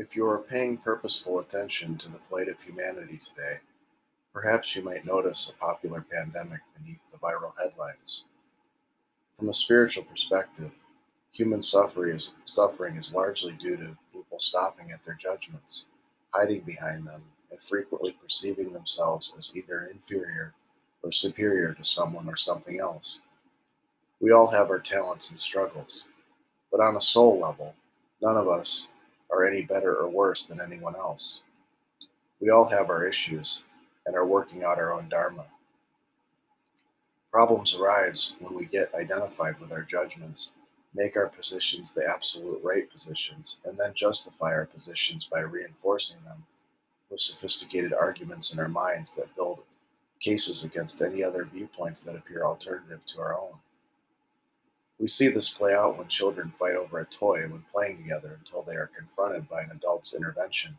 If you are paying purposeful attention to the plight of humanity today, perhaps you might notice a popular pandemic beneath the viral headlines. From a spiritual perspective, human suffering is, suffering is largely due to people stopping at their judgments, hiding behind them, and frequently perceiving themselves as either inferior or superior to someone or something else. We all have our talents and struggles, but on a soul level, none of us are any better or worse than anyone else. We all have our issues and are working out our own dharma. Problems arise when we get identified with our judgments, make our positions the absolute right positions, and then justify our positions by reinforcing them with sophisticated arguments in our minds that build cases against any other viewpoints that appear alternative to our own. We see this play out when children fight over a toy when playing together until they are confronted by an adult's intervention.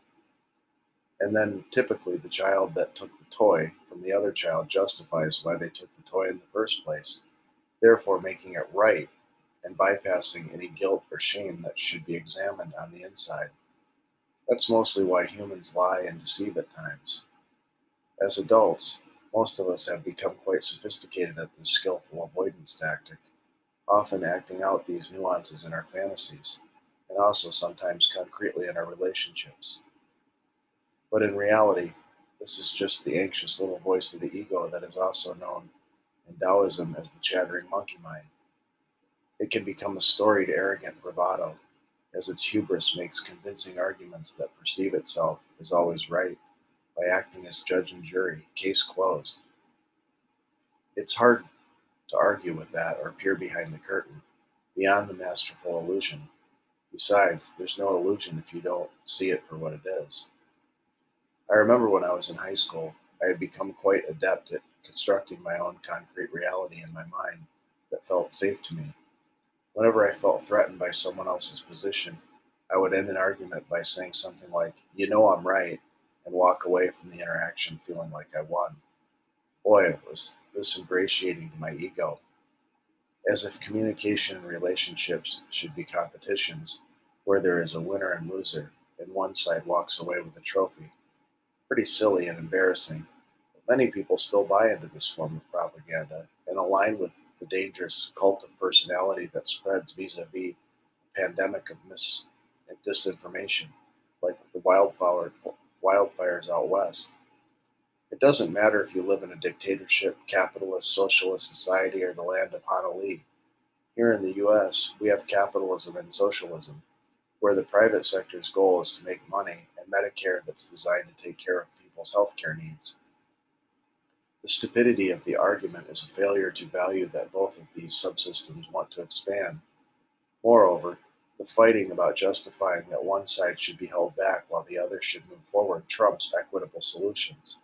And then typically the child that took the toy from the other child justifies why they took the toy in the first place, therefore making it right and bypassing any guilt or shame that should be examined on the inside. That's mostly why humans lie and deceive at times. As adults, most of us have become quite sophisticated at this skillful avoidance tactic often acting out these nuances in our fantasies, and also sometimes concretely in our relationships. But in reality, this is just the anxious little voice of the ego that is also known in Taoism as the chattering monkey mind. It can become a storied, arrogant bravado, as its hubris makes convincing arguments that perceive itself as always right by acting as judge and jury, case closed. It's hard to argue with that or peer behind the curtain, beyond the masterful illusion. Besides, there's no illusion if you don't see it for what it is. I remember when I was in high school, I had become quite adept at constructing my own concrete reality in my mind that felt safe to me. Whenever I felt threatened by someone else's position, I would end an argument by saying something like, You know I'm right, and walk away from the interaction feeling like I won. Boy, it was this ingratiating to my ego, as if communication and relationships should be competitions where there is a winner and loser, and one side walks away with a trophy. Pretty silly and embarrassing, but many people still buy into this form of propaganda and align with the dangerous cult of personality that spreads vis a vis a pandemic of mis and disinformation, like the wildfire, wildfires out west. It doesn't matter if you live in a dictatorship, capitalist, socialist society, or the land of Honolulu. Here in the US, we have capitalism and socialism, where the private sector's goal is to make money and Medicare that's designed to take care of people's healthcare needs. The stupidity of the argument is a failure to value that both of these subsystems want to expand. Moreover, the fighting about justifying that one side should be held back while the other should move forward trumps equitable solutions.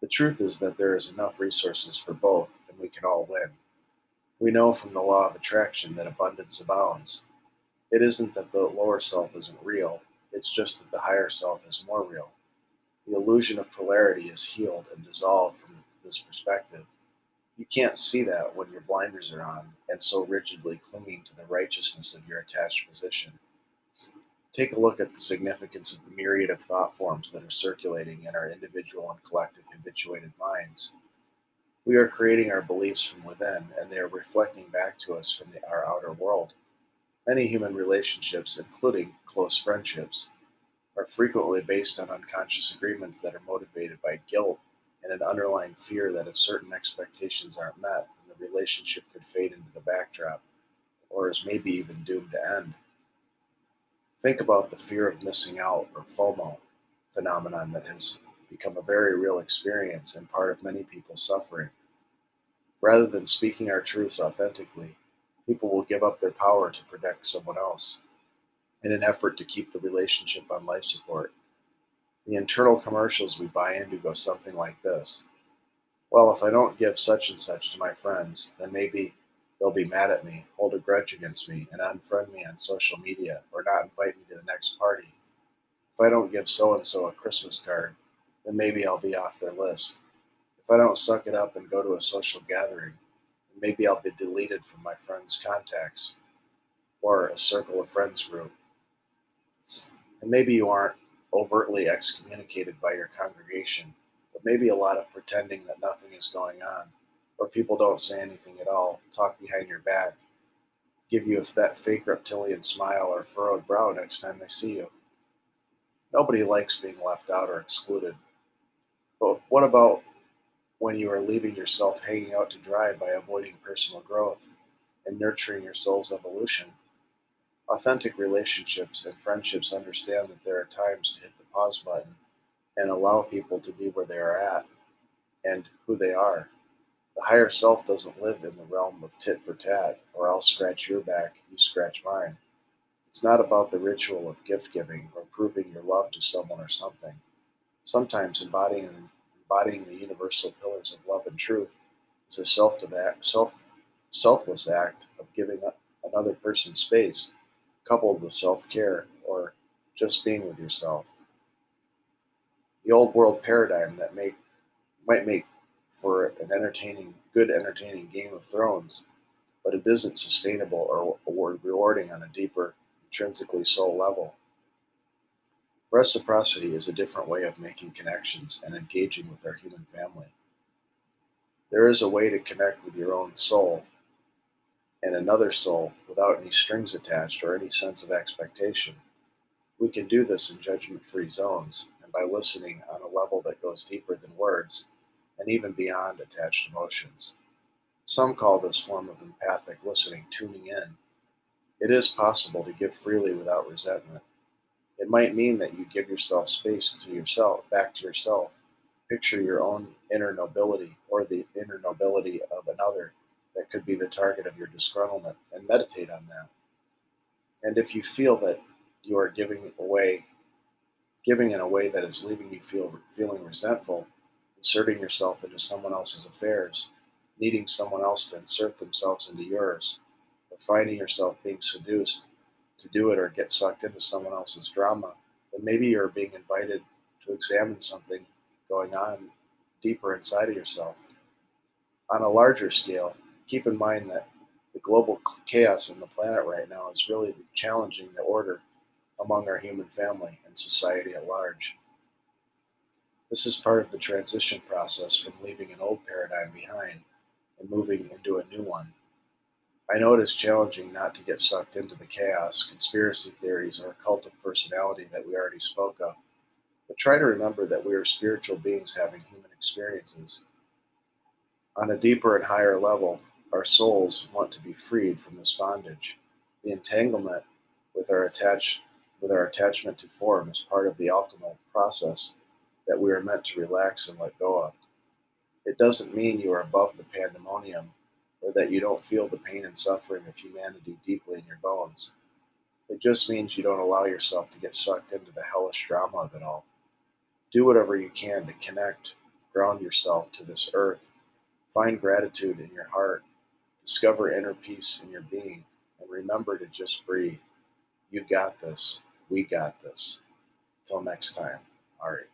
The truth is that there is enough resources for both, and we can all win. We know from the law of attraction that abundance abounds. It isn't that the lower self isn't real, it's just that the higher self is more real. The illusion of polarity is healed and dissolved from this perspective. You can't see that when your blinders are on and so rigidly clinging to the righteousness of your attached position. Take a look at the significance of the myriad of thought forms that are circulating in our individual and collective habituated minds. We are creating our beliefs from within, and they are reflecting back to us from the, our outer world. Many human relationships, including close friendships, are frequently based on unconscious agreements that are motivated by guilt and an underlying fear that if certain expectations aren't met, then the relationship could fade into the backdrop, or is maybe even doomed to end. Think about the fear of missing out or FOMO phenomenon that has become a very real experience and part of many people's suffering. Rather than speaking our truths authentically, people will give up their power to protect someone else in an effort to keep the relationship on life support. The internal commercials we buy into go something like this Well, if I don't give such and such to my friends, then maybe They'll be mad at me, hold a grudge against me, and unfriend me on social media or not invite me to the next party. If I don't give so and so a Christmas card, then maybe I'll be off their list. If I don't suck it up and go to a social gathering, then maybe I'll be deleted from my friends' contacts or a circle of friends group. And maybe you aren't overtly excommunicated by your congregation, but maybe a lot of pretending that nothing is going on, or people don't say anything at all, talk behind your back, give you that fake reptilian smile or furrowed brow next time they see you. Nobody likes being left out or excluded. But what about when you are leaving yourself hanging out to dry by avoiding personal growth and nurturing your soul's evolution? Authentic relationships and friendships understand that there are times to hit the pause button and allow people to be where they are at and who they are. The higher self doesn't live in the realm of tit for tat, or I'll scratch your back, you scratch mine. It's not about the ritual of gift giving or proving your love to someone or something. Sometimes embodying, embodying the universal pillars of love and truth is a self, self, selfless act of giving another person space, coupled with self care or just being with yourself. The old world paradigm that make, might make for an entertaining, good entertaining Game of Thrones, but it isn't sustainable or, rewarding on a deeper, intrinsically soul level. Reciprocity is a different way of making connections and engaging with our human family. There is a way to connect with your own soul and another soul without any strings attached or any sense of expectation. We can do this in judgment free zones and by listening on a level that goes deeper than words and even beyond attached emotions. Some call this form of empathic listening tuning in. It is possible to give freely without resentment. It might mean that you give yourself space to yourself, back to yourself. Picture your own inner nobility or the inner nobility of another that could be the target of your disgruntlement and meditate on that. And if you feel that you are giving away, giving in a way that is leaving you feel feeling resentful, inserting yourself into someone else's affairs, needing someone else to insert themselves into yours, or finding yourself being seduced to do it or get sucked into someone else's drama, then maybe you're being invited to examine something going on deeper inside of yourself. On a larger scale, keep in mind that the global chaos on the planet right now is really challenging the order among our human family and society at large. This is part of the transition process from leaving an old paradigm behind and moving into a new one. I know it is challenging not to get sucked into the chaos, conspiracy theories, or cult of personality that we already spoke of, but try to remember that we are spiritual beings having human experiences. On a deeper and higher level, our souls want to be freed from this bondage. The entanglement with our attach with our attachment to form is part of the alchemical process that we are meant to relax and let go of. It doesn't mean you are above the pandemonium or that you don't feel the pain and suffering of humanity deeply in your bones. It just means you don't allow yourself to get sucked into the hellish drama of it all. Do whatever you can to connect, ground yourself to this earth, find gratitude in your heart, discover inner peace in your being, and remember to just breathe. You got this. We got this. Till next time, Ari.